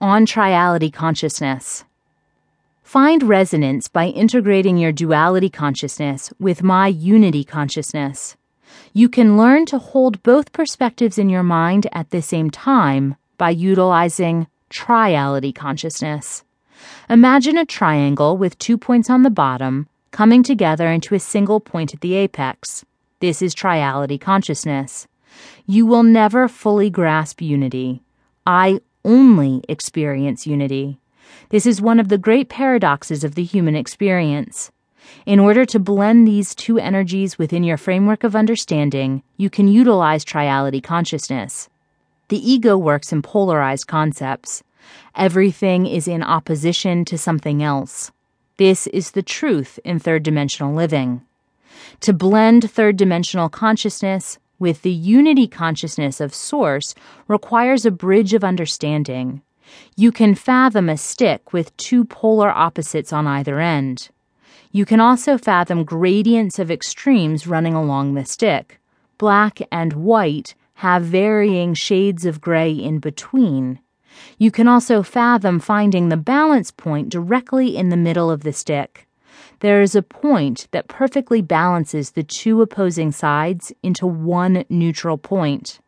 on triality consciousness. Find resonance by integrating your duality consciousness with my unity consciousness. You can learn to hold both perspectives in your mind at the same time by utilizing triality consciousness. Imagine a triangle with two points on the bottom coming together into a single point at the apex. This is triality consciousness. You will never fully grasp unity. I only experience unity. This is one of the great paradoxes of the human experience. In order to blend these two energies within your framework of understanding, you can utilize triality consciousness. The ego works in polarized concepts. Everything is in opposition to something else. This is the truth in third dimensional living. To blend third dimensional consciousness with the unity consciousness of Source requires a bridge of understanding. You can fathom a stick with two polar opposites on either end. You can also fathom gradients of extremes running along the stick. Black and white have varying shades of gray in between. You can also fathom finding the balance point directly in the middle of the stick. There is a point that perfectly balances the two opposing sides into one neutral point.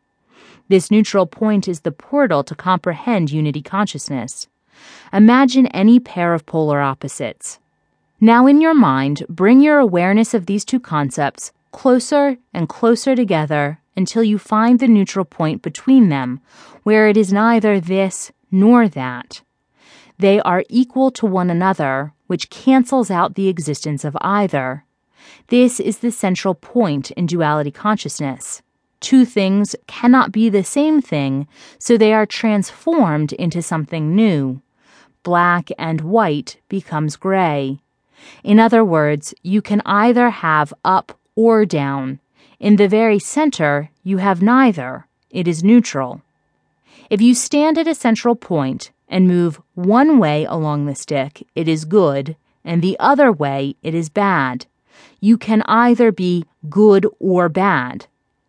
This neutral point is the portal to comprehend unity consciousness. Imagine any pair of polar opposites. Now, in your mind, bring your awareness of these two concepts closer and closer together until you find the neutral point between them, where it is neither this nor that. They are equal to one another, which cancels out the existence of either. This is the central point in duality consciousness two things cannot be the same thing, so they are transformed into something new. Black and white becomes gray. In other words, you can either have up or down. In the very center, you have neither. It is neutral. If you stand at a central point and move one way along the stick, it is good, and the other way, it is bad. You can either be good or bad.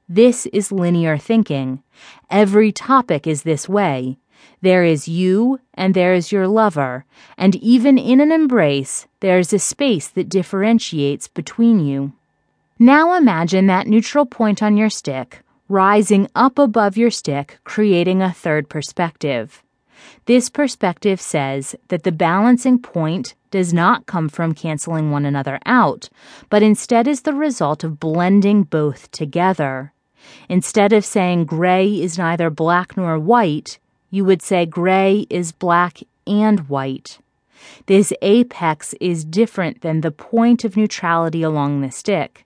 This is linear thinking. Every topic is this way. There is you and there is your lover, and even in an embrace, there is a space that differentiates between you. Now imagine that neutral point on your stick rising up above your stick, creating a third perspective. This perspective says that the balancing point does not come from canceling one another out, but instead is the result of blending both together. Instead of saying gray is neither black nor white, you would say gray is black and white. This apex is different than the point of neutrality along the stick.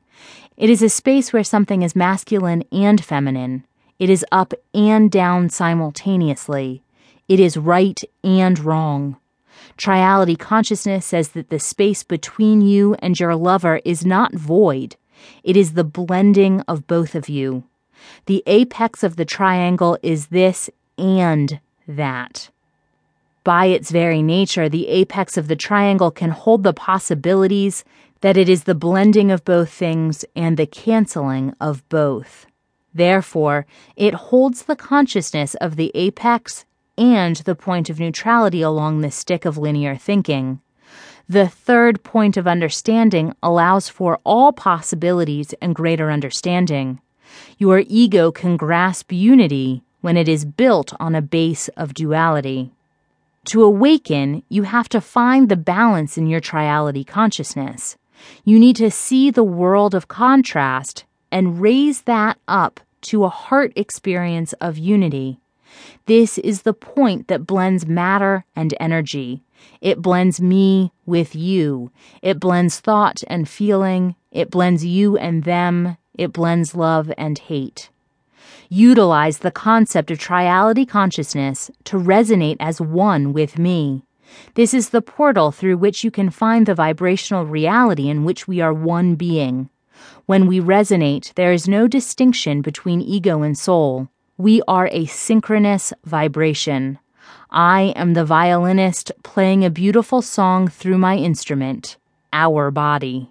It is a space where something is masculine and feminine. It is up and down simultaneously. It is right and wrong. Triality consciousness says that the space between you and your lover is not void. It is the blending of both of you. The apex of the triangle is this and that. By its very nature, the apex of the triangle can hold the possibilities that it is the blending of both things and the canceling of both. Therefore, it holds the consciousness of the apex and the point of neutrality along the stick of linear thinking. The third point of understanding allows for all possibilities and greater understanding. Your ego can grasp unity when it is built on a base of duality. To awaken, you have to find the balance in your triality consciousness. You need to see the world of contrast and raise that up to a heart experience of unity. This is the point that blends matter and energy. It blends me with you. It blends thought and feeling. It blends you and them. It blends love and hate. Utilize the concept of triality consciousness to resonate as one with me. This is the portal through which you can find the vibrational reality in which we are one being. When we resonate, there is no distinction between ego and soul. We are a synchronous vibration. I am the violinist playing a beautiful song through my instrument, our body.